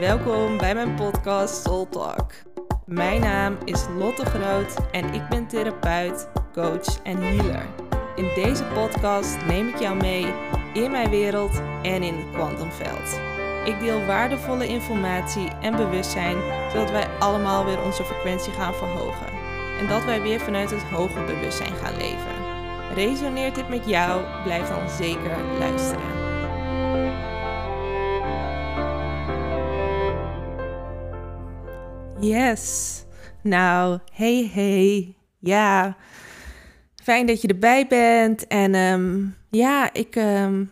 Welkom bij mijn podcast Soul Talk. Mijn naam is Lotte Groot en ik ben therapeut, coach en healer. In deze podcast neem ik jou mee in mijn wereld en in het kwantumveld. Ik deel waardevolle informatie en bewustzijn, zodat wij allemaal weer onze frequentie gaan verhogen. En dat wij weer vanuit het hoger bewustzijn gaan leven. Resoneert dit met jou? Blijf dan zeker luisteren. Yes. Nou, hey hey. Ja. Fijn dat je erbij bent. En ehm, ja, ik ehm,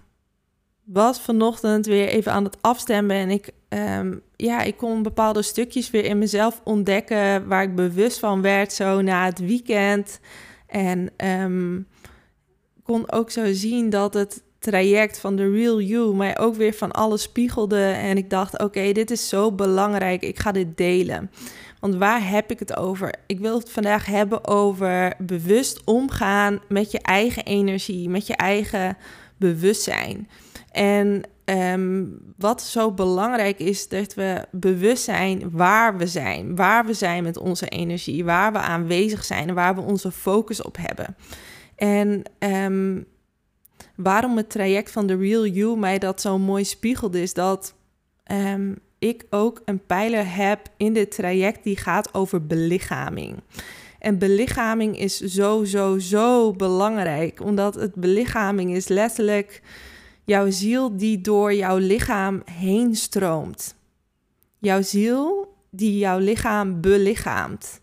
was vanochtend weer even aan het afstemmen. En ik, um, ja, ik kon bepaalde stukjes weer in mezelf ontdekken. Waar ik bewust van werd zo na het weekend. En kon ook zo zien dat het traject van de Real You mij ook weer van alles spiegelde. En ik dacht, oké, dit is zo belangrijk. Ik ga dit delen. Want waar heb ik het over? Ik wil het vandaag hebben over bewust omgaan met je eigen energie, met je eigen bewustzijn. En ehm, wat zo belangrijk is, dat we bewust zijn waar we zijn, waar we zijn met onze energie, waar we aanwezig zijn en waar we onze focus op hebben. En ehm, waarom het traject van The Real You mij dat zo mooi spiegelt, is dat ehm, ik ook een pijler heb in dit traject die gaat over belichaming. En belichaming is zo, zo, zo belangrijk, omdat het belichaming is letterlijk jouw ziel die door jouw lichaam heen stroomt. Jouw ziel die jouw lichaam belichaamt.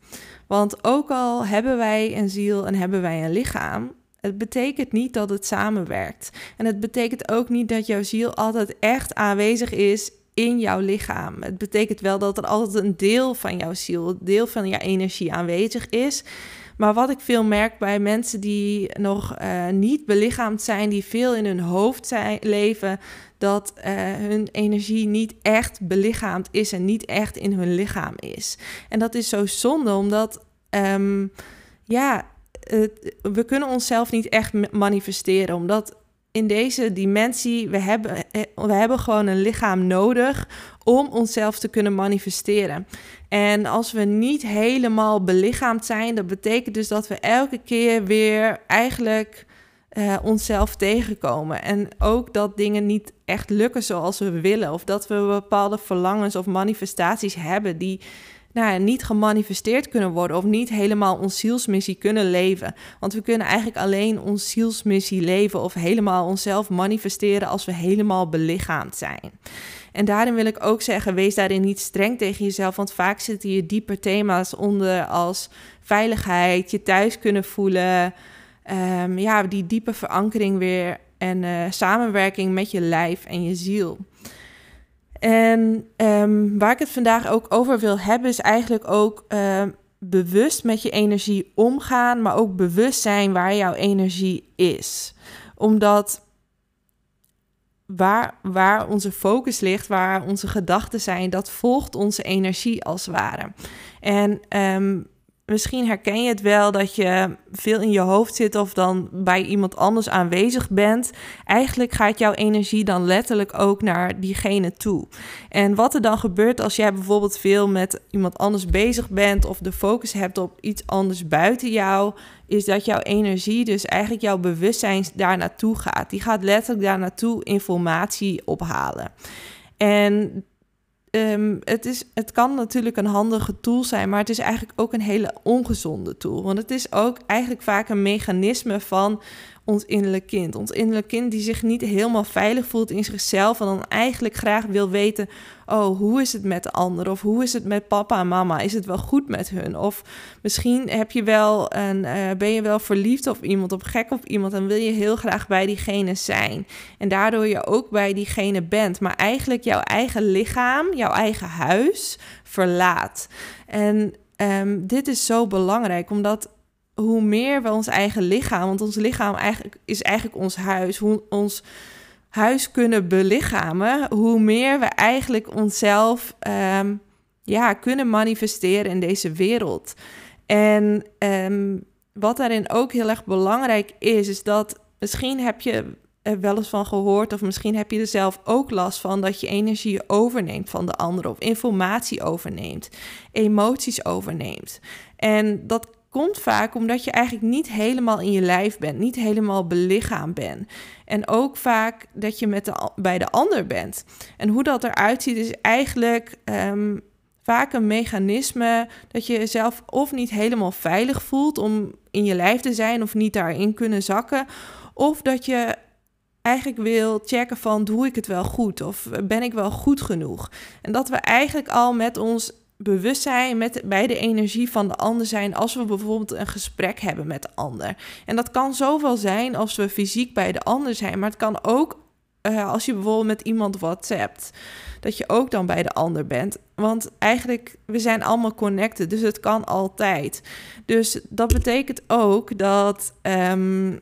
Want ook al hebben wij een ziel en hebben wij een lichaam, het betekent niet dat het samenwerkt. En het betekent ook niet dat jouw ziel altijd echt aanwezig is in jouw lichaam. Het betekent wel dat er altijd een deel van jouw ziel, een deel van jouw energie aanwezig is. Maar wat ik veel merk bij mensen die nog uh, niet belichaamd zijn, die veel in hun hoofd zijn, leven, dat uh, hun energie niet echt belichaamd is en niet echt in hun lichaam is. En dat is zo zonde, omdat um, ja, we kunnen onszelf niet echt manifesteren, omdat in deze dimensie, we hebben, eh, we hebben gewoon een lichaam nodig om onszelf te kunnen manifesteren. En als we niet helemaal belichaamd zijn, dat betekent dus dat we elke keer weer eigenlijk uh, onszelf tegenkomen. En ook dat dingen niet echt lukken zoals we willen. Of dat we bepaalde verlangens of manifestaties hebben die nou niet gemanifesteerd kunnen worden of niet helemaal ons zielsmissie kunnen leven. Want we kunnen eigenlijk alleen ons zielsmissie leven of helemaal onszelf manifesteren als we helemaal belichaamd zijn. En daarin wil ik ook zeggen, wees daarin niet streng tegen jezelf, want vaak zitten hier dieper thema's onder als veiligheid, je thuis kunnen voelen, um, ja, die diepe verankering weer en uh, samenwerking met je lijf en je ziel. En um, waar ik het vandaag ook over wil hebben, is eigenlijk ook uh, bewust met je energie omgaan, maar ook bewust zijn waar jouw energie is. Omdat waar, waar onze focus ligt, waar onze gedachten zijn, dat volgt onze energie als ware. En um, Misschien herken je het wel dat je veel in je hoofd zit of dan bij iemand anders aanwezig bent. Eigenlijk gaat jouw energie dan letterlijk ook naar diegene toe. En wat er dan gebeurt als jij bijvoorbeeld veel met iemand anders bezig bent of de focus hebt op iets anders buiten jou, is dat jouw energie, dus eigenlijk jouw bewustzijn daar naartoe gaat. Die gaat letterlijk daar naartoe informatie ophalen. En Um, het, is, het kan natuurlijk een handige tool zijn, maar het is eigenlijk ook een hele ongezonde tool. Want het is ook eigenlijk vaak een mechanisme van ons innerlijk kind. Ons innerlijk kind die zich niet helemaal veilig voelt in zichzelf en dan eigenlijk graag wil weten: oh, hoe is het met de ander? Of hoe is het met papa en mama? Is het wel goed met hun? Of misschien heb je wel een, uh, ben je wel verliefd op iemand, of gek op iemand en wil je heel graag bij diegene zijn. En daardoor je ook bij diegene bent, maar eigenlijk jouw eigen lichaam, jouw eigen huis verlaat. En um, dit is zo belangrijk, omdat hoe meer we ons eigen lichaam, want ons lichaam eigenlijk, is eigenlijk ons huis, hoe ons huis kunnen belichamen, hoe meer we eigenlijk onszelf um, ja, kunnen manifesteren in deze wereld. En um, wat daarin ook heel erg belangrijk is, is dat misschien heb je er wel eens van gehoord, of misschien heb je er zelf ook last van, dat je energie overneemt van de ander, of informatie overneemt, emoties overneemt. En dat komt vaak omdat je eigenlijk niet helemaal in je lijf bent, niet helemaal belichaamd bent. En ook vaak dat je met de, bij de ander bent. En hoe dat eruit ziet, is eigenlijk ehm, vaak een mechanisme dat je jezelf of niet helemaal veilig voelt om in je lijf te zijn of niet daarin kunnen zakken. Of dat je eigenlijk wil checken van doe ik het wel goed of ben ik wel goed genoeg. En dat we eigenlijk al met ons bewustzijn met, bij de energie van de ander zijn als we bijvoorbeeld een gesprek hebben met de ander. En dat kan zoveel zijn als we fysiek bij de ander zijn, maar het kan ook uh, als je bijvoorbeeld met iemand WhatsAppt, dat je ook dan bij de ander bent. Want eigenlijk, we zijn allemaal connected, dus het kan altijd. Dus dat betekent ook dat um,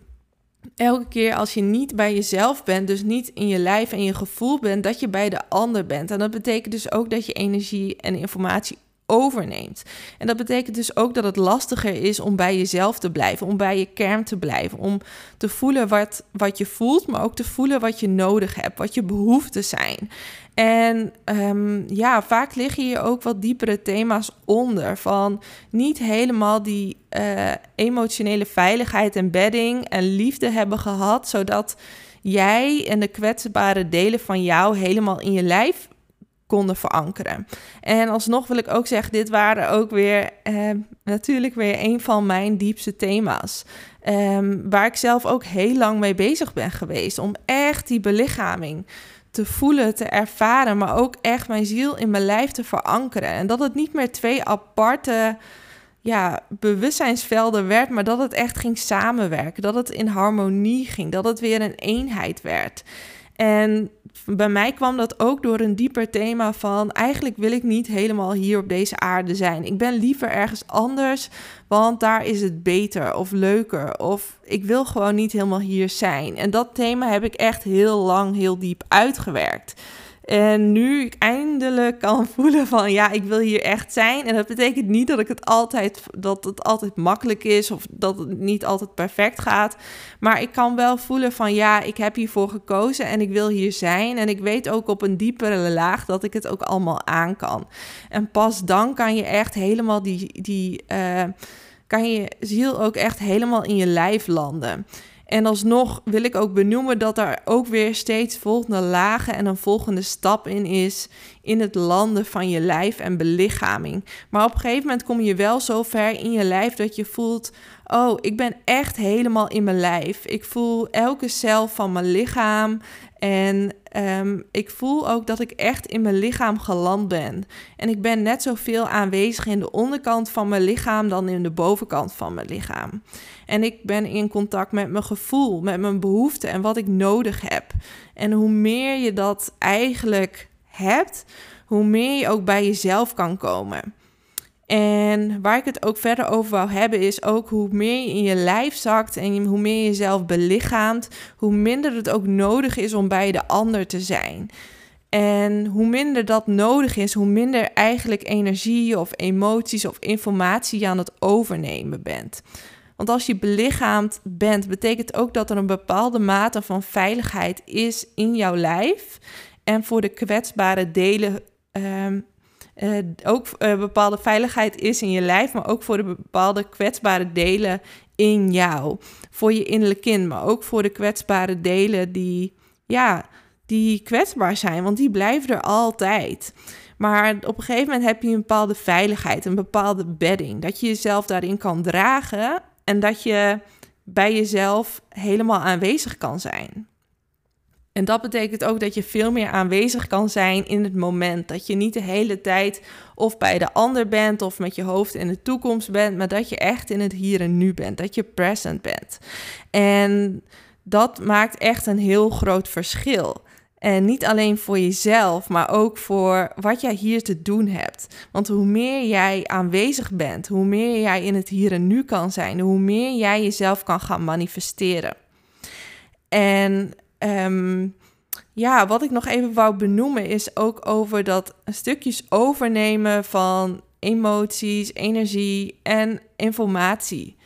elke keer als je niet bij jezelf bent, dus niet in je lijf en je gevoel bent, dat je bij de ander bent. En dat betekent dus ook dat je energie en informatie overneemt. En dat betekent dus ook dat het lastiger is om bij jezelf te blijven, om bij je kern te blijven, om te voelen wat, wat je voelt, maar ook te voelen wat je nodig hebt, wat je behoeften zijn. En um, ja, vaak liggen hier ook wat diepere thema's onder. Van niet helemaal die uh, emotionele veiligheid en bedding en liefde hebben gehad, zodat jij en de kwetsbare delen van jou helemaal in je lijf konden verankeren. En alsnog wil ik ook zeggen, dit waren ook weer uh, natuurlijk weer een van mijn diepste thema's. Um, waar ik zelf ook heel lang mee bezig ben geweest. Om echt die belichaming te voelen, te ervaren, maar ook echt mijn ziel in mijn lijf te verankeren. En dat het niet meer twee aparte ja, bewustzijnsvelden werd, maar dat het echt ging samenwerken. Dat het in harmonie ging, dat het weer een eenheid werd. En bij mij kwam dat ook door een dieper thema van eigenlijk wil ik niet helemaal hier op deze aarde zijn. Ik ben liever ergens anders, want daar is het beter of leuker. Of ik wil gewoon niet helemaal hier zijn. En dat thema heb ik echt heel lang, heel diep uitgewerkt. En nu ik eindelijk kan voelen van ja, ik wil hier echt zijn. En dat betekent niet dat ik het altijd, dat het altijd makkelijk is of dat het niet altijd perfect gaat. Maar ik kan wel voelen van ja, ik heb hiervoor gekozen en ik wil hier zijn. En ik weet ook op een diepere laag dat ik het ook allemaal aan kan. En pas dan kan je echt helemaal die, die uh, kan je ziel ook echt helemaal in je lijf landen. En alsnog wil ik ook benoemen dat er ook weer steeds volgende lagen en een volgende stap in is in het landen van je lijf en belichaming. Maar op een gegeven moment kom je wel zo ver in je lijf dat je voelt: oh, ik ben echt helemaal in mijn lijf. Ik voel elke cel van mijn lichaam en um, ik voel ook dat ik echt in mijn lichaam geland ben. En ik ben net zoveel aanwezig in de onderkant van mijn lichaam dan in de bovenkant van mijn lichaam. En ik ben in contact met mijn gevoel, met mijn behoeften en wat ik nodig heb. En hoe meer je dat eigenlijk hebt, hoe meer je ook bij jezelf kan komen. En waar ik het ook verder over wou hebben, is ook hoe meer je in je lijf zakt en hoe meer je jezelf belichaamt, hoe minder het ook nodig is om bij de ander te zijn. En hoe minder dat nodig is, hoe minder eigenlijk energie of emoties of informatie je aan het overnemen bent. Want als je belichaamd bent, betekent ook dat er een bepaalde mate van veiligheid is in jouw lijf. En voor de kwetsbare delen um, uh, ook uh, bepaalde veiligheid is in je lijf, maar ook voor de bepaalde kwetsbare delen in jou. Voor je innerlijk kind, maar ook voor de kwetsbare delen die, ja, die kwetsbaar zijn, want die blijven er altijd. Maar op een gegeven moment heb je een bepaalde veiligheid, een bepaalde bedding, dat je jezelf daarin kan dragen en dat je bij jezelf helemaal aanwezig kan zijn. En dat betekent ook dat je veel meer aanwezig kan zijn in het moment. Dat je niet de hele tijd of bij de ander bent of met je hoofd in de toekomst bent, maar dat je echt in het hier en nu bent. Dat je present bent. En dat maakt echt een heel groot verschil. En niet alleen voor jezelf, maar ook voor wat jij hier te doen hebt. Want hoe meer jij aanwezig bent, hoe meer jij in het hier en nu kan zijn, hoe meer jij jezelf kan gaan manifesteren. En Um, ja, wat ik nog even wou benoemen is ook over dat stukjes overnemen van emoties, energie en informatie.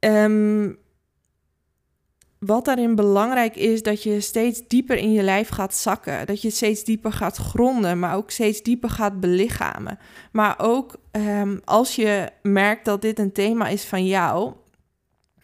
Um, wat daarin belangrijk is, dat je steeds dieper in je lijf gaat zakken. Dat je steeds dieper gaat gronden, maar ook steeds dieper gaat belichamen. Maar ook ehm, als je merkt dat dit een thema is van jou,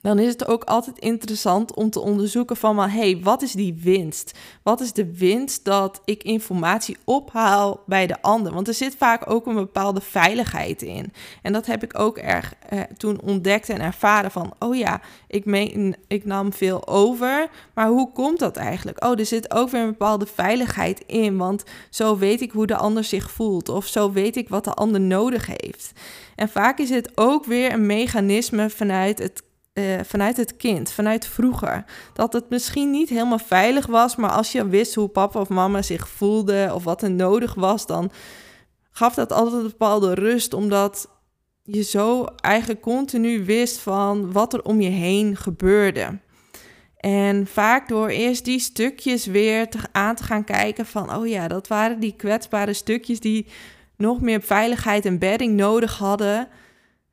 dan is het ook altijd interessant om te onderzoeken van, maar hey, wat is die winst? Wat is de winst dat ik informatie ophaal bij de ander? Want er zit vaak ook een bepaalde veiligheid in. En dat heb ik ook erg eh, toen ontdekt en ervaren van, oh ja, ik, meen, ik nam veel over, maar hoe komt dat eigenlijk? Oh, er zit ook weer een bepaalde veiligheid in, want zo weet ik hoe de ander zich voelt of zo weet ik wat de ander nodig heeft. En vaak is het ook weer een mechanisme vanuit het uh, vanuit het kind, vanuit vroeger. Dat het misschien niet helemaal veilig was, maar als je wist hoe papa of mama zich voelde of wat er nodig was, dan gaf dat altijd een bepaalde rust, omdat je zo eigenlijk continu wist van wat er om je heen gebeurde. En vaak door eerst die stukjes weer te, aan te gaan kijken van, oh ja, dat waren die kwetsbare stukjes die nog meer veiligheid en bedding nodig hadden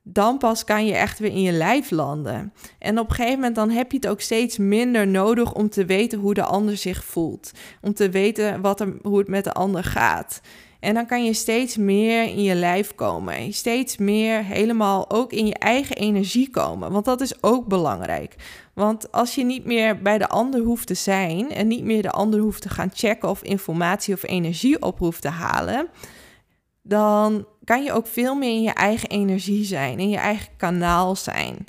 dan pas kan je echt weer in je lijf landen. En op een gegeven moment dan heb je het ook steeds minder nodig om te weten hoe de ander zich voelt. Om te weten wat er, hoe het met de ander gaat. En dan kan je steeds meer in je lijf komen. Steeds meer helemaal ook in je eigen energie komen. Want dat is ook belangrijk. Want als je niet meer bij de ander hoeft te zijn en niet meer de ander hoeft te gaan checken of informatie of energie op hoeft te halen, dan kan je ook veel meer in je eigen energie zijn, in je eigen kanaal zijn.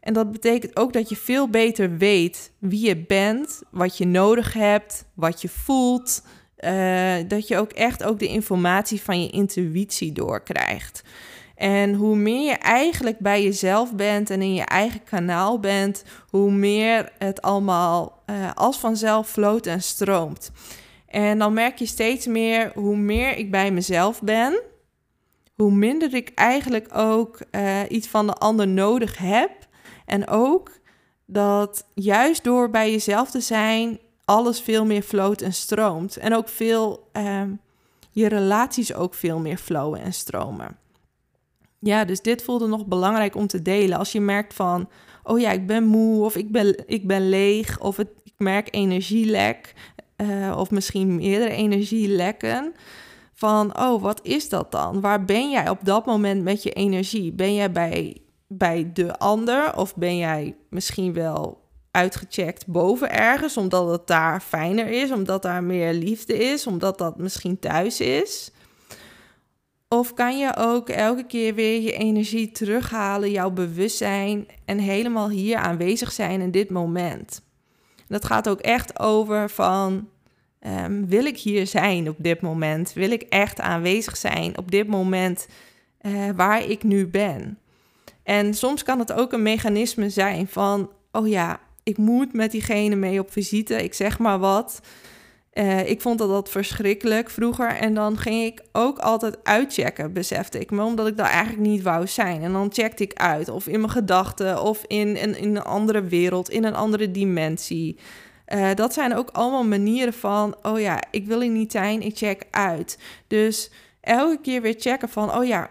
En dat betekent ook dat je veel beter weet wie je bent, wat je nodig hebt, wat je voelt. Uh, dat je ook echt ook de informatie van je intuïtie doorkrijgt. En hoe meer je eigenlijk bij jezelf bent en in je eigen kanaal bent, hoe meer het allemaal uh, als vanzelf floot en stroomt. En dan merk je steeds meer hoe meer ik bij mezelf ben, hoe minder ik eigenlijk ook uh, iets van de ander nodig heb. En ook dat juist door bij jezelf te zijn, alles veel meer floot en stroomt. En ook veel, uh, je relaties ook veel meer flowen en stromen. Ja, dus dit voelde nog belangrijk om te delen. Als je merkt van, oh ja, ik ben moe of ik ben, ik ben leeg of ik merk energielek uh, of misschien meerdere energielekken van, oh, wat is dat dan? Waar ben jij op dat moment met je energie? Ben jij bij, bij de ander of ben jij misschien wel uitgecheckt boven ergens, omdat het daar fijner is, omdat daar meer liefde is, omdat dat misschien thuis is? Of kan je ook elke keer weer je energie terughalen, jouw bewustzijn en helemaal hier aanwezig zijn in dit moment? Dat gaat ook echt over van Ehm, wil ik hier zijn op dit moment? Wil ik echt aanwezig zijn op dit moment uh, waar ik nu ben? En soms kan het ook een mechanisme zijn van, oh ja, ik moet met diegene mee op visite, ik zeg maar wat. Uh, ik vond dat, dat verschrikkelijk vroeger. En dan ging ik ook altijd uitchecken, besefte ik me, omdat ik daar eigenlijk niet wou zijn. En dan checkte ik uit, of in mijn gedachten, of in, in een andere wereld, in een andere dimensie. Uh, dat zijn ook allemaal manieren van, oh ja, ik wil hier niet zijn, ik check uit. Dus elke keer weer checken van, oh ja,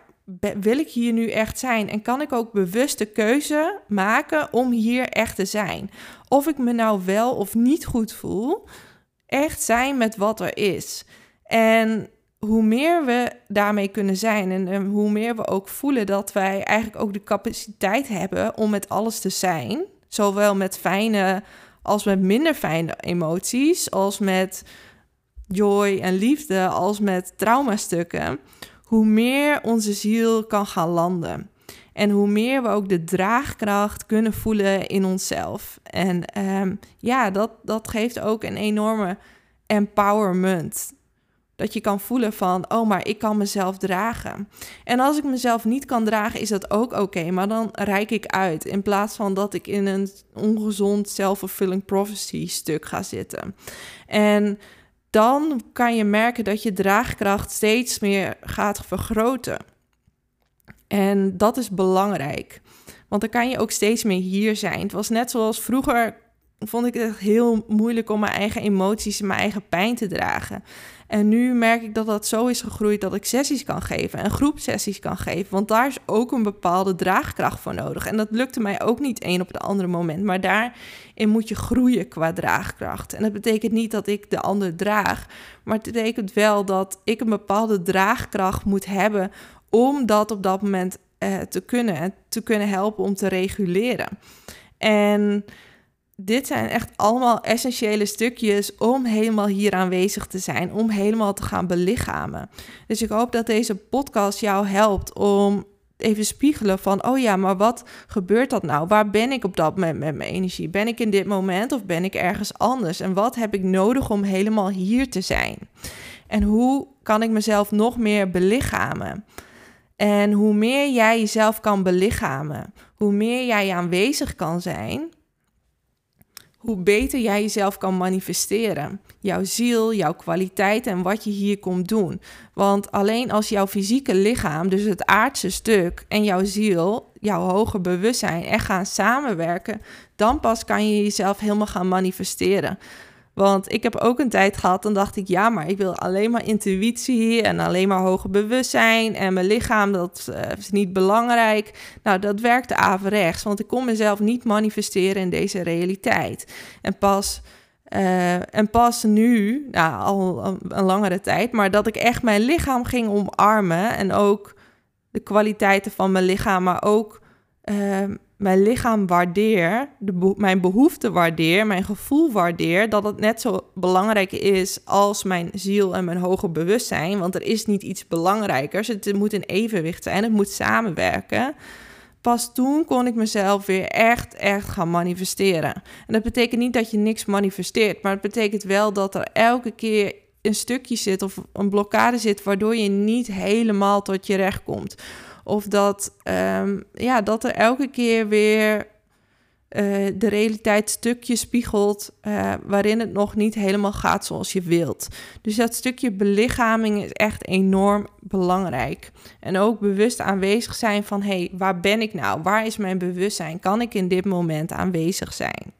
wil ik hier nu echt zijn? En kan ik ook bewuste keuze maken om hier echt te zijn? Of ik me nou wel of niet goed voel, echt zijn met wat er is. En hoe meer we daarmee kunnen zijn en hoe meer we ook voelen dat wij eigenlijk ook de capaciteit hebben om met alles te zijn, zowel met fijne als met minder fijne emoties, als met joy en liefde, als met traumastukken, hoe meer onze ziel kan gaan landen. En hoe meer we ook de draagkracht kunnen voelen in onszelf. En um, ja, dat, dat geeft ook een enorme empowerment. Dat je kan voelen van, oh, maar ik kan mezelf dragen. En als ik mezelf niet kan dragen, is dat ook oké. maar dan reik ik uit. In plaats van dat ik in een ongezond self-fulfilling prophecy stuk ga zitten. En dan kan je merken dat je draagkracht steeds meer gaat vergroten. En dat is belangrijk. Want dan kan je ook steeds meer hier zijn. Het was net zoals vroeger vond ik het heel moeilijk om mijn eigen emoties en mijn eigen pijn te dragen. En nu merk ik dat dat zo is gegroeid dat ik sessies kan geven en groepsessies kan geven. Want daar is ook een bepaalde draagkracht voor nodig. En dat lukte mij ook niet één op het andere moment. Maar daarin moet je groeien qua draagkracht. En dat betekent niet dat ik de ander draag. Maar het betekent wel dat ik een bepaalde draagkracht moet hebben om dat op dat moment eh, te kunnen. Te kunnen helpen om te reguleren. En dit zijn echt allemaal essentiële stukjes om helemaal hier aanwezig te zijn, om helemaal te gaan belichamen. Dus ik hoop dat deze podcast jou helpt om even spiegelen van, oh ja, maar wat gebeurt dat nou? Waar ben ik op dat moment met mijn energie? Ben ik in dit moment of ben ik ergens anders? En wat heb ik nodig om helemaal hier te zijn? En hoe kan ik mezelf nog meer belichamen? En hoe meer jij jezelf kan belichamen, hoe meer jij aanwezig kan zijn, hoe beter jij jezelf kan manifesteren. Jouw ziel, jouw kwaliteit en wat je hier komt doen. Want alleen als jouw fysieke lichaam, dus het aardse stuk, en jouw ziel, jouw hoger bewustzijn, echt gaan samenwerken, dan pas kan je jezelf helemaal gaan manifesteren. Want ik heb ook een tijd gehad, dan dacht ik, ja, maar ik wil alleen maar intuïtie en alleen maar hoger bewustzijn en mijn lichaam, dat uh, is niet belangrijk. Nou, dat werkte averechts, want ik kon mezelf niet manifesteren in deze realiteit. En pas, uh, en pas nu, nou, al een, langere tijd, maar dat ik echt mijn lichaam ging omarmen en ook de kwaliteiten van mijn lichaam, maar ook... Uh, mijn lichaam waardeer, de mijn behoefte waardeer, mijn gevoel waardeer, dat het net zo belangrijk is als mijn ziel en mijn hoger bewustzijn. Want er is niet iets belangrijkers. Het moet in evenwicht zijn, het moet samenwerken. Pas toen kon ik mezelf weer echt, echt gaan manifesteren. En dat betekent niet dat je niks manifesteert, maar het betekent wel dat er elke keer een stukje zit of een blokkade zit, waardoor je niet helemaal tot je recht komt. Of dat, ehm, ja, dat er elke keer weer uh, de realiteit stukje spiegelt uh, waarin het nog niet helemaal gaat zoals je wilt. Dus dat stukje belichaming is echt enorm belangrijk. En ook bewust aanwezig zijn van hé, hey, waar ben ik nou? Waar is mijn bewustzijn? Kan ik in dit moment aanwezig zijn?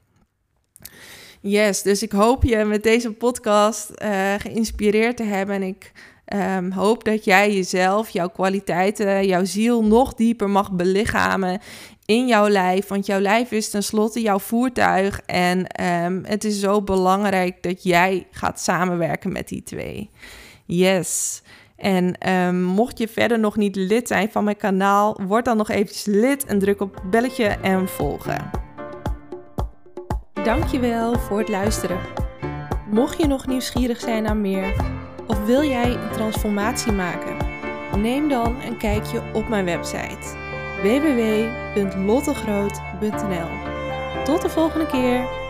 Yes, dus ik hoop je met deze podcast uh, geïnspireerd te hebben. En ik Um, hoop dat jij jezelf, jouw kwaliteiten, jouw ziel nog dieper mag belichamen in jouw lijf. Want jouw lijf is tenslotte jouw voertuig. En um, het is zo belangrijk dat jij gaat samenwerken met die twee. Yes. En um, mocht je verder nog niet lid zijn van mijn kanaal, word dan nog eventjes lid en druk op belletje en volgen. Dankjewel voor het luisteren. Mocht je nog nieuwsgierig zijn naar meer of wil jij een transformatie maken? Neem dan een kijkje op mijn website www.lottegroot.nl. Tot de volgende keer!